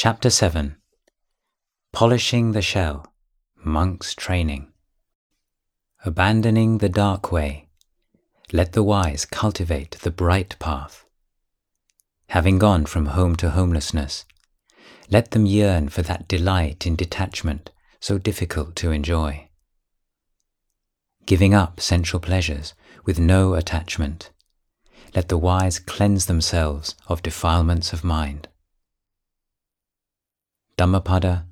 Chapter 7 Polishing the Shell Monk's Training Abandoning the dark way, let the wise cultivate the bright path. Having gone from home to homelessness, let them yearn for that delight in detachment so difficult to enjoy. Giving up sensual pleasures with no attachment, let the wise cleanse themselves of defilements of mind. Dhammapada,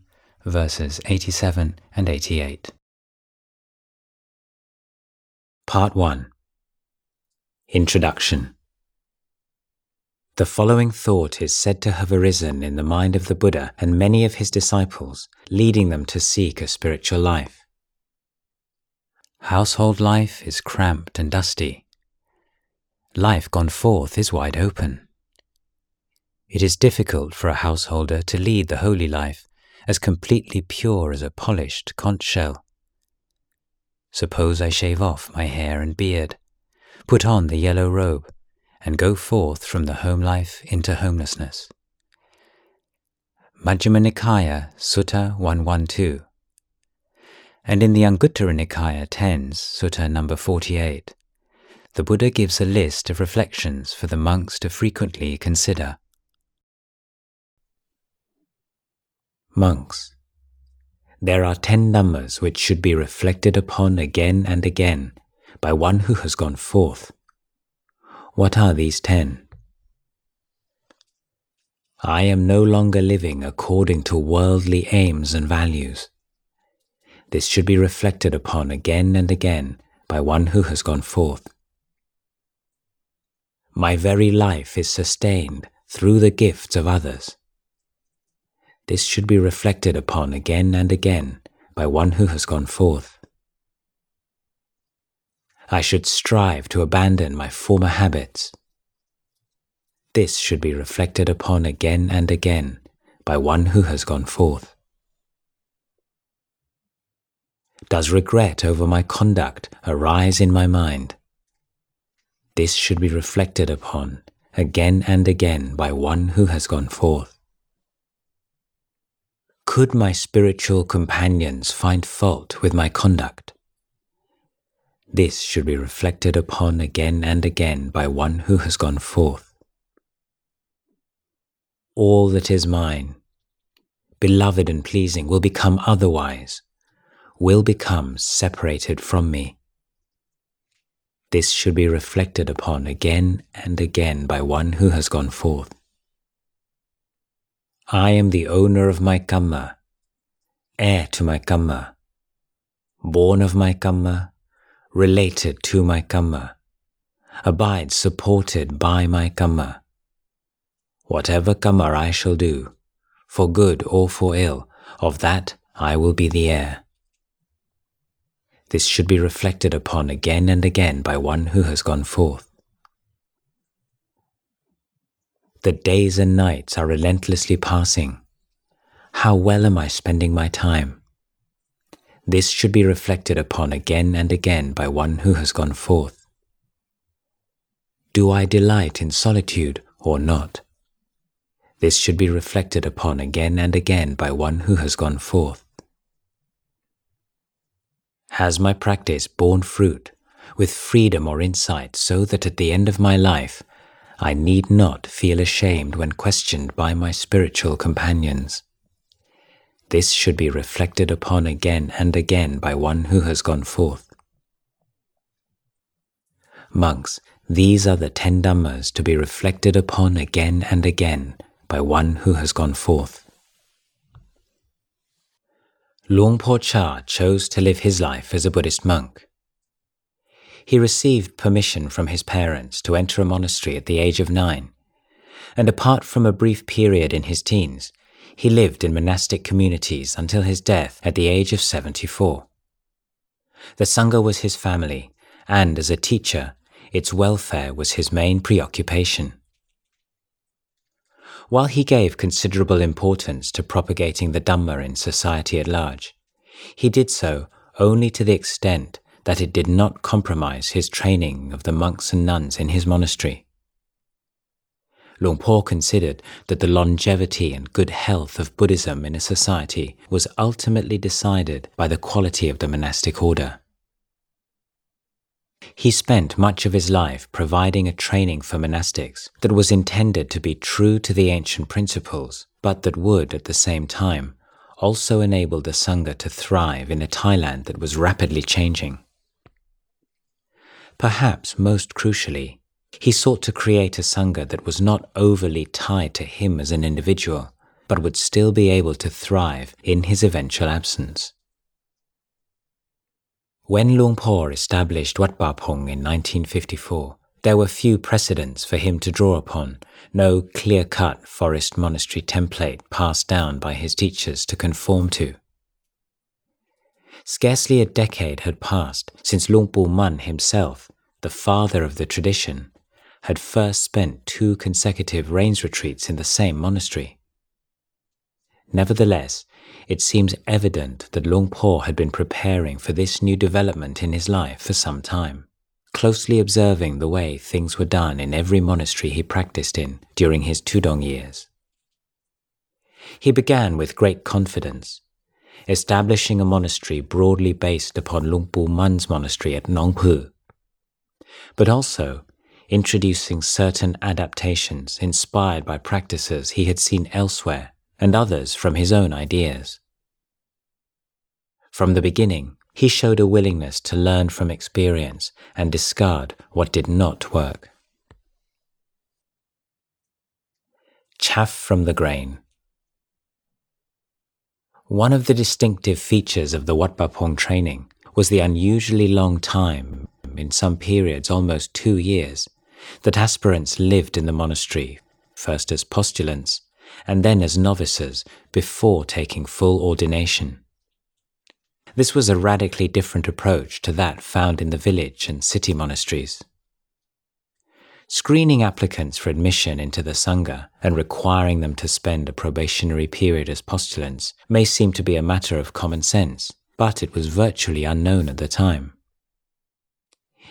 verses 87 and 88. Part 1 Introduction The following thought is said to have arisen in the mind of the Buddha and many of his disciples, leading them to seek a spiritual life. Household life is cramped and dusty. Life gone forth is wide open. It is difficult for a householder to lead the holy life as completely pure as a polished conch shell. Suppose I shave off my hair and beard, put on the yellow robe, and go forth from the home life into homelessness. Majjhima Nikaya, Sutta 112. And in the Anguttara Nikaya 10s, Sutta number 48, the Buddha gives a list of reflections for the monks to frequently consider. Monks, there are ten Dhammas which should be reflected upon again and again by one who has gone forth. What are these ten? I am no longer living according to worldly aims and values. This should be reflected upon again and again by one who has gone forth. My very life is sustained through the gifts of others. This should be reflected upon again and again by one who has gone forth. I should strive to abandon my former habits. This should be reflected upon again and again by one who has gone forth. Does regret over my conduct arise in my mind? This should be reflected upon again and again by one who has gone forth. Could my spiritual companions find fault with my conduct? This should be reflected upon again and again by one who has gone forth. All that is mine, beloved and pleasing, will become otherwise, will become separated from me. This should be reflected upon again and again by one who has gone forth. I am the owner of my kamma, heir to my kamma, born of my kamma, related to my kamma, abide supported by my kamma. Whatever kamma I shall do, for good or for ill, of that I will be the heir. This should be reflected upon again and again by one who has gone forth. The days and nights are relentlessly passing. How well am I spending my time? This should be reflected upon again and again by one who has gone forth. Do I delight in solitude or not? This should be reflected upon again and again by one who has gone forth. Has my practice borne fruit with freedom or insight so that at the end of my life I need not feel ashamed when questioned by my spiritual companions. This should be reflected upon again and again by one who has gone forth. Monks, these are the ten Dhammas to be reflected upon again and again by one who has gone forth. Luang Por Chah chose to live his life as a Buddhist monk he received permission from his parents to enter a monastery at the age of nine, and apart from a brief period in his teens, he lived in monastic communities until his death at the age of 74. The Sangha was his family, and as a teacher, its welfare was his main preoccupation. While he gave considerable importance to propagating the Dhamma in society at large, he did so only to the extent that it did not compromise his training of the monks and nuns in his monastery. Luang Por considered that the longevity and good health of Buddhism in a society was ultimately decided by the quality of the monastic order. He spent much of his life providing a training for monastics that was intended to be true to the ancient principles, but that would, at the same time, also enable the Sangha to thrive in a Thailand that was rapidly changing. Perhaps most crucially, he sought to create a Sangha that was not overly tied to him as an individual, but would still be able to thrive in his eventual absence. When Luang Por established Wat Pah Pong in 1954, there were few precedents for him to draw upon, no clear cut forest monastery template passed down by his teachers to conform to. Scarcely a decade had passed since Luang Pu Man himself, the father of the tradition, had first spent two consecutive rains retreats in the same monastery. Nevertheless, it seems evident that Luang Por had been preparing for this new development in his life for some time, closely observing the way things were done in every monastery he practiced in during his Tudong years. He began with great confidence, establishing a monastery broadly based upon Luang Pu Man's monastery at Nong Pu, but also introducing certain adaptations inspired by practices he had seen elsewhere and others from his own ideas. From the beginning, he showed a willingness to learn from experience and discard what did not work. Chaff from the grain. One of the distinctive features of the Wat Pah Pong training was the unusually long time, in some periods almost two years, that aspirants lived in the monastery, first as postulants and then as novices before taking full ordination. This was a radically different approach to that found in the village and city monasteries. Screening applicants for admission into the Sangha and requiring them to spend a probationary period as postulants may seem to be a matter of common sense, but it was virtually unknown at the time.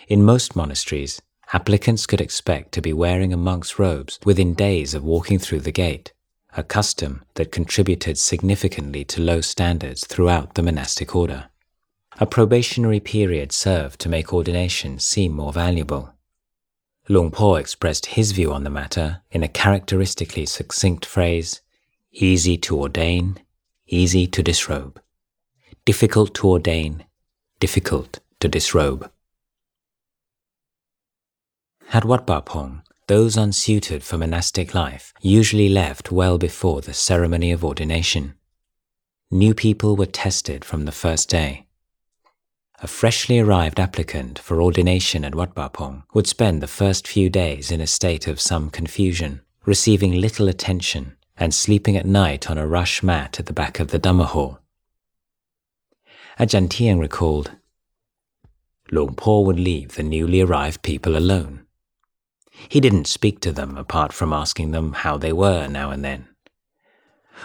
In most monasteries, applicants could expect to be wearing a monk's robes within days of walking through the gate, a custom that contributed significantly to low standards throughout the monastic order. A probationary period served to make ordination seem more valuable. Luang Por expressed his view on the matter in a characteristically succinct phrase easy to ordain, easy to disrobe. Difficult to ordain, difficult to disrobe. At Wat Pah Pong, those unsuited for monastic life usually left well before the ceremony of ordination. New people were tested from the first day. A freshly arrived applicant for ordination at Wat Pah Pong would spend the first few days in a state of some confusion, receiving little attention and sleeping at night on a rush mat at the back of the Dhamma hall. Ajahn Tiang recalled, Luang Por would leave the newly arrived people alone. He didn't speak to them apart from asking them how they were now and then.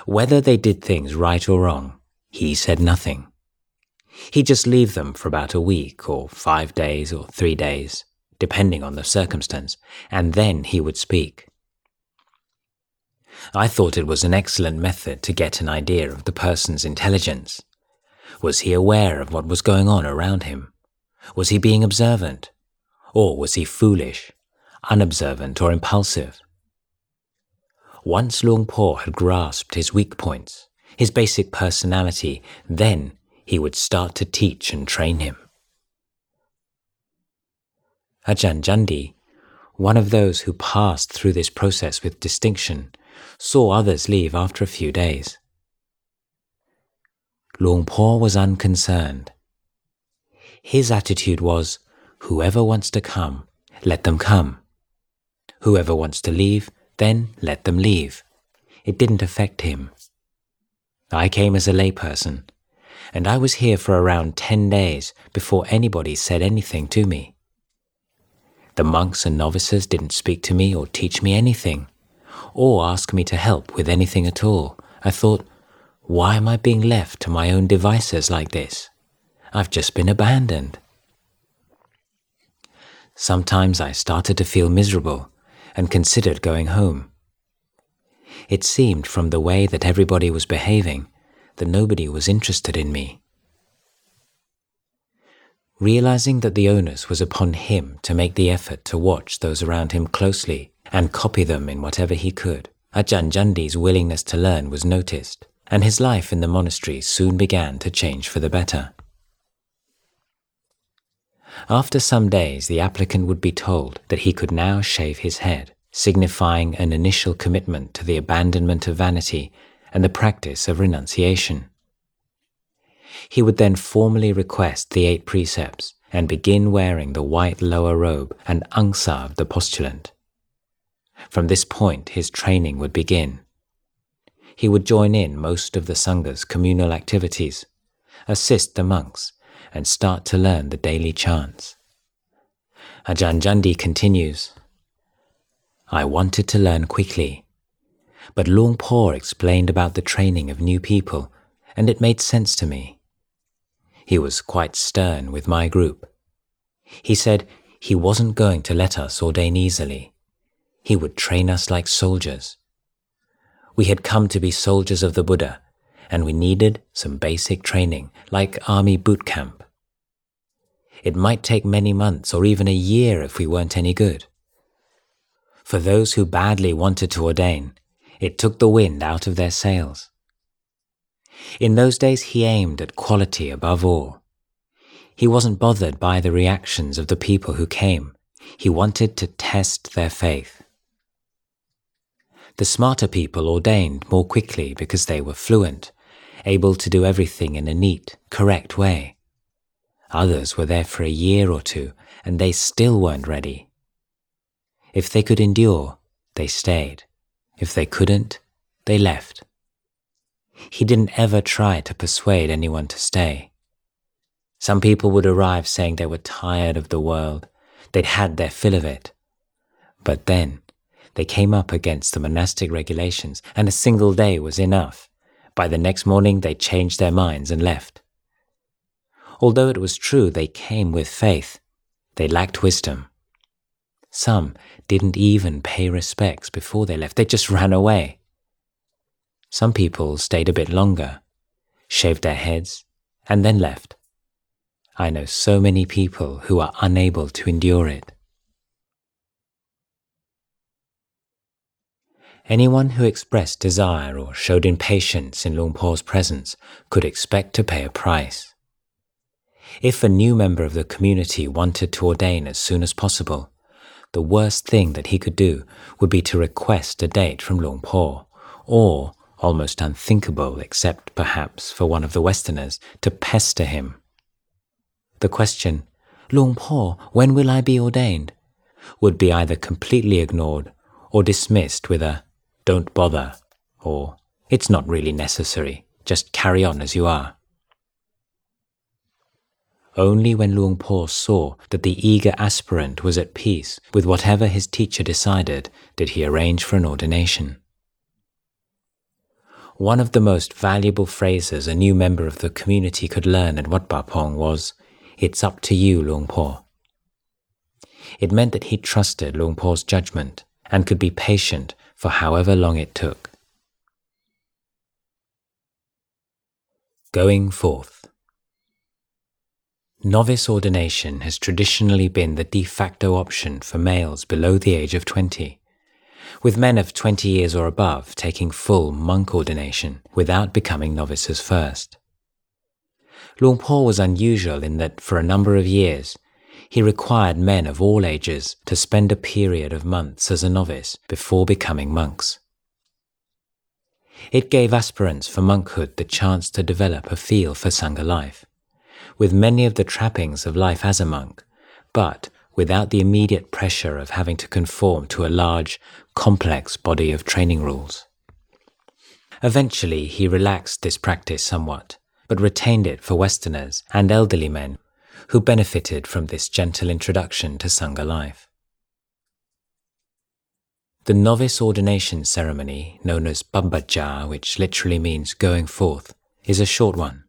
Whether they did things right or wrong, he said nothing. He'd just leave them for about a week or five days or three days, depending on the circumstance, and then he would speak. I thought it was an excellent method to get an idea of the person's intelligence. Was he aware of what was going on around him? Was he being observant? Or was he foolish? unobservant, or impulsive. Once Luang Por had grasped his weak points, his basic personality, then he would start to teach and train him. Ajahn Jandi, one of those who passed through this process with distinction, saw others leave after a few days. Luang Por was unconcerned. His attitude was, whoever wants to come, let them come. Whoever wants to leave, then let them leave. It didn't affect him. I came as a layperson, and I was here for around 10 days before anybody said anything to me. The monks and novices didn't speak to me or teach me anything, or ask me to help with anything at all. I thought, why am I being left to my own devices like this? I've just been abandoned. Sometimes I started to feel miserable and considered going home. It seemed from the way that everybody was behaving that nobody was interested in me. Realizing that the onus was upon him to make the effort to watch those around him closely and copy them in whatever he could, Ajahn Jandi's willingness to learn was noticed, and his life in the monastery soon began to change for the better. After some days, the applicant would be told that he could now shave his head, signifying an initial commitment to the abandonment of vanity and the practice of renunciation. He would then formally request the eight precepts and begin wearing the white lower robe and angsa of the postulant. From this point, his training would begin. He would join in most of the Sangha's communal activities, assist the monks, and start to learn the daily chants. Ajahn Jandi continues I wanted to learn quickly, but Luang Por explained about the training of new people, and it made sense to me. He was quite stern with my group. He said he wasn't going to let us ordain easily. He would train us like soldiers. We had come to be soldiers of the Buddha, and we needed some basic training, like army boot camp. It might take many months or even a year if we weren't any good. For those who badly wanted to ordain, it took the wind out of their sails. In those days, he aimed at quality above all. He wasn't bothered by the reactions of the people who came. He wanted to test their faith. The smarter people ordained more quickly because they were fluent, able to do everything in a neat, correct way. Others were there for a year or two and they still weren't ready. If they could endure, they stayed. If they couldn't, they left. He didn't ever try to persuade anyone to stay. Some people would arrive saying they were tired of the world, they'd had their fill of it. But then they came up against the monastic regulations, and a single day was enough. By the next morning, they changed their minds and left. Although it was true they came with faith, they lacked wisdom. Some didn't even pay respects before they left, they just ran away. Some people stayed a bit longer, shaved their heads, and then left. I know so many people who are unable to endure it. Anyone who expressed desire or showed impatience in Luang Por's presence could expect to pay a price. If a new member of the community wanted to ordain as soon as possible, the worst thing that he could do would be to request a date from Luang Por, or, almost unthinkable except perhaps for one of the Westerners, to pester him. The question, Luang Por, when will I be ordained? would be either completely ignored or dismissed with a, don't bother, or, it's not really necessary, just carry on as you are. Only when Luang Por saw that the eager aspirant was at peace with whatever his teacher decided did he arrange for an ordination. One of the most valuable phrases a new member of the community could learn at Wat Pah Pong was, It's up to you, Luang Por. It meant that he trusted Luang Por's judgment and could be patient for however long it took. Going forth. Novice ordination has traditionally been the de facto option for males below the age of 20, with men of 20 years or above taking full monk ordination without becoming novices first. Luang Por was unusual in that for a number of years, he required men of all ages to spend a period of months as a novice before becoming monks. It gave aspirants for monkhood the chance to develop a feel for Sangha life with many of the trappings of life as a monk, but without the immediate pressure of having to conform to a large, complex body of training rules. Eventually, he relaxed this practice somewhat, but retained it for Westerners and elderly men who benefited from this gentle introduction to Sangha life. The novice ordination ceremony, known as Pabbajja, which literally means going forth, is a short one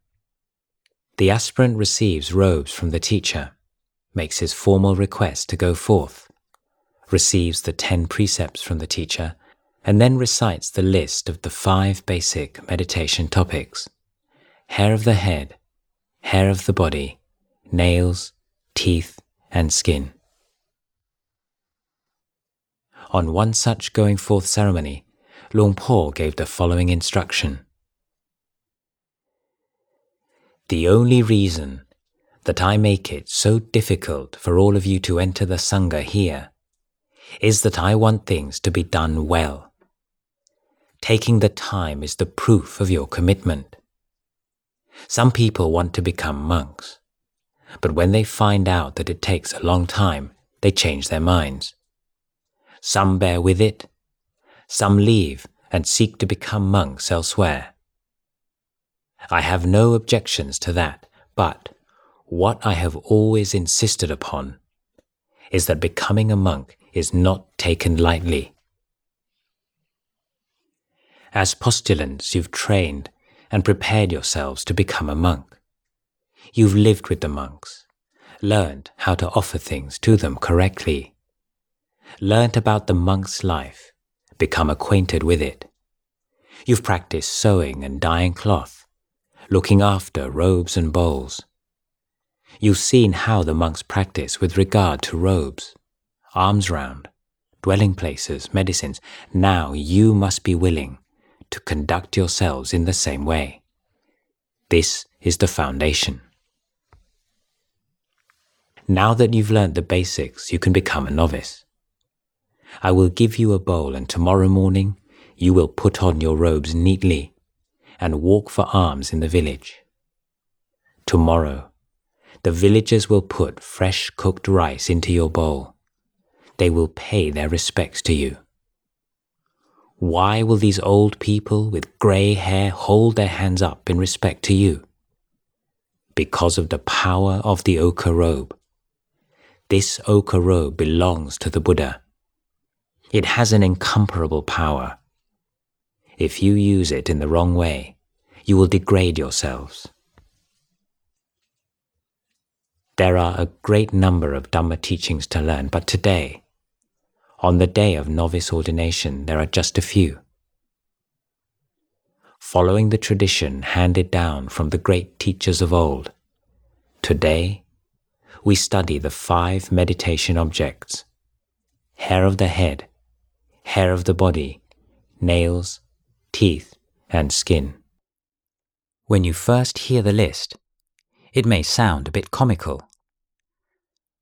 the aspirant receives robes from the teacher, makes his formal request to go forth, receives the ten precepts from the teacher, and then recites the list of the five basic meditation topics hair of the head, hair of the body, nails, teeth, and skin. On one such going forth ceremony, Luang Por gave the following instruction. The only reason that I make it so difficult for all of you to enter the Sangha here is that I want things to be done well. Taking the time is the proof of your commitment. Some people want to become monks, but when they find out that it takes a long time, they change their minds. Some bear with it, some leave and seek to become monks elsewhere. I have no objections to that, but what I have always insisted upon is that becoming a monk is not taken lightly. As postulants, you've trained and prepared yourselves to become a monk. You've lived with the monks, learned how to offer things to them correctly, learned about the monk's life, become acquainted with it. You've practiced sewing and dyeing cloth, looking after robes and bowls. You've seen how the monks practice with regard to robes, alms round, dwelling places, medicines. Now you must be willing to conduct yourselves in the same way. This is the foundation. Now that you've learnt the basics, you can become a novice. I will give you a bowl, and tomorrow morning you will put on your robes neatly and walk for alms in the village. Tomorrow, the villagers will put fresh cooked rice into your bowl. They will pay their respects to you. Why will these old people with grey hair hold their hands up in respect to you? Because of the power of the ochre robe. This ochre robe belongs to the Buddha. It has an incomparable power. If you use it in the wrong way, you will degrade yourselves. There are a great number of Dhamma teachings to learn, but today, on the day of novice ordination, there are just a few. Following the tradition handed down from the great teachers of old, today we study the five meditation objects hair of the head, hair of the body, nails, teeth, and skin. When you first hear the list, it may sound a bit comical.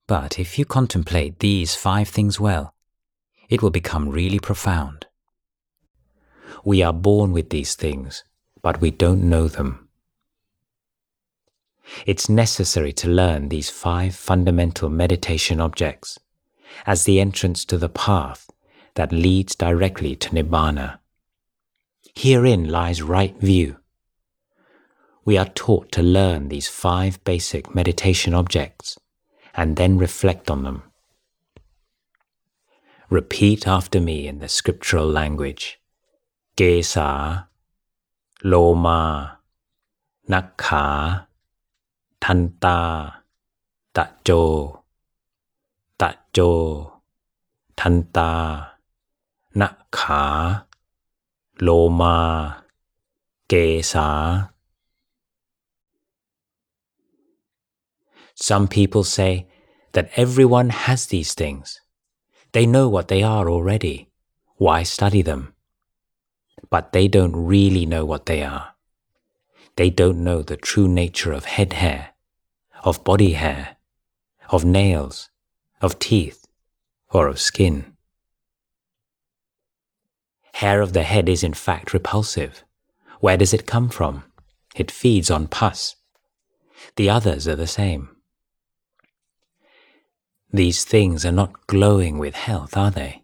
But if you contemplate these five things well, it will become really profound. We are born with these things, but we don't know them. It's necessary to learn these five fundamental meditation objects as the entrance to the path that leads directly to Nibbana. Herein lies right view. We are taught to learn these five basic meditation objects and then reflect on them. Repeat after me in the scriptural language. Kesa, Loma, Nakha, Tanta, Tacho, Tacho, Tanta, Nakha, Loma, Kesa. Some people say that everyone has these things. They know what they are already. Why study them? But they don't really know what they are. They don't know the true nature of head hair, of body hair, of nails, of teeth, or of skin. Hair of the head is in fact repulsive. Where does it come from? It feeds on pus. The others are the same. These things are not glowing with health, are they?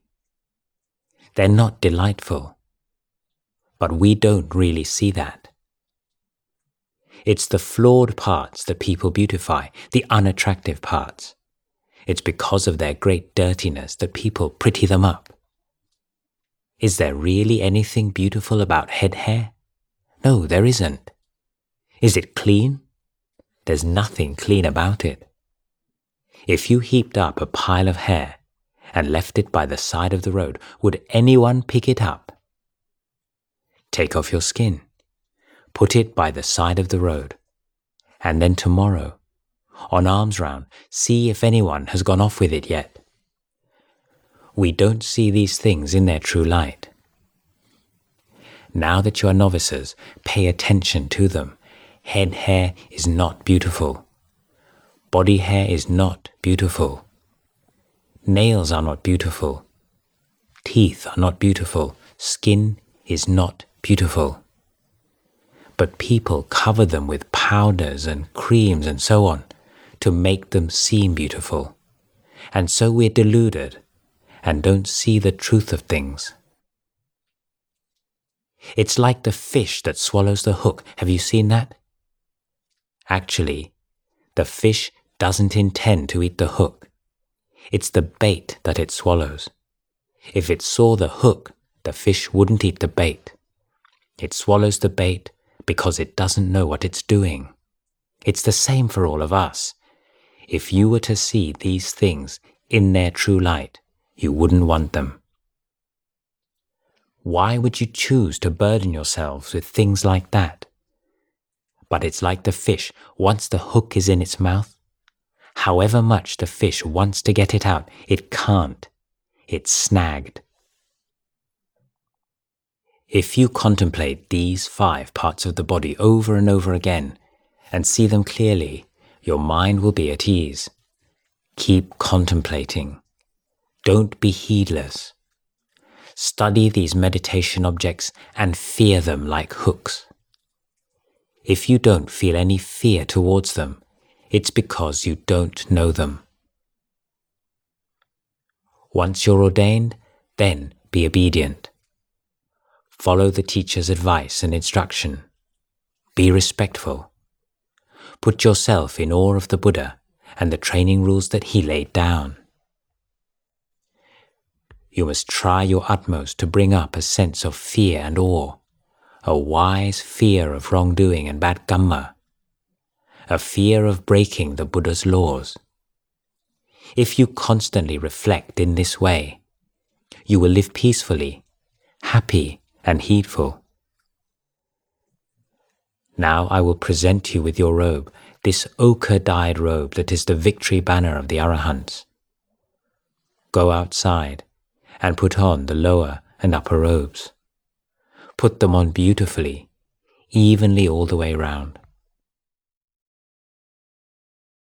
They're not delightful. But we don't really see that. It's the flawed parts that people beautify, the unattractive parts. It's because of their great dirtiness that people pretty them up. Is there really anything beautiful about head hair? No, there isn't. Is it clean? There's nothing clean about it. If you heaped up a pile of hair and left it by the side of the road, would anyone pick it up? take off your skin, put it by the side of the road, and then tomorrow, on alms round, see if anyone has gone off with it yet. We don't see these things in their true light. Now that you are novices, pay attention to them. Head hair is not beautiful. Body hair is not beautiful. Nails are not beautiful. Teeth are not beautiful. Skin is not beautiful. But people cover them with powders and creams and so on to make them seem beautiful. And so we're deluded and don't see the truth of things. It's like the fish that swallows the hook. Have you seen that? Actually, the fish doesn't intend to eat the hook. It's the bait that it swallows. If it saw the hook, the fish wouldn't eat the bait. It swallows the bait because it doesn't know what it's doing. It's the same for all of us. If you were to see these things in their true light, you wouldn't want them. Why would you choose to burden yourselves with things like that? But it's like the fish, once the hook is in its mouth, however much the fish wants to get it out, it can't. It's snagged. If you contemplate these five parts of the body over and over again and see them clearly, your mind will be at ease. Keep contemplating. Don't be heedless. Study these meditation objects and fear them like hooks. If you don't feel any fear towards them, it's because you don't know them. Once you're ordained, then be obedient. Follow the teacher's advice and instruction. Be respectful. Put yourself in awe of the Buddha and the training rules that he laid down you must try your utmost to bring up a sense of fear and awe, a wise fear of wrongdoing and bad kamma, a fear of breaking the Buddha's laws. If you constantly reflect in this way, you will live peacefully, happy, and heedful. Now I will present you with your robe, this ochre dyed robe that is the victory banner of the Arahants. Go outside and put on the lower and upper robes. Put them on beautifully, evenly all the way round.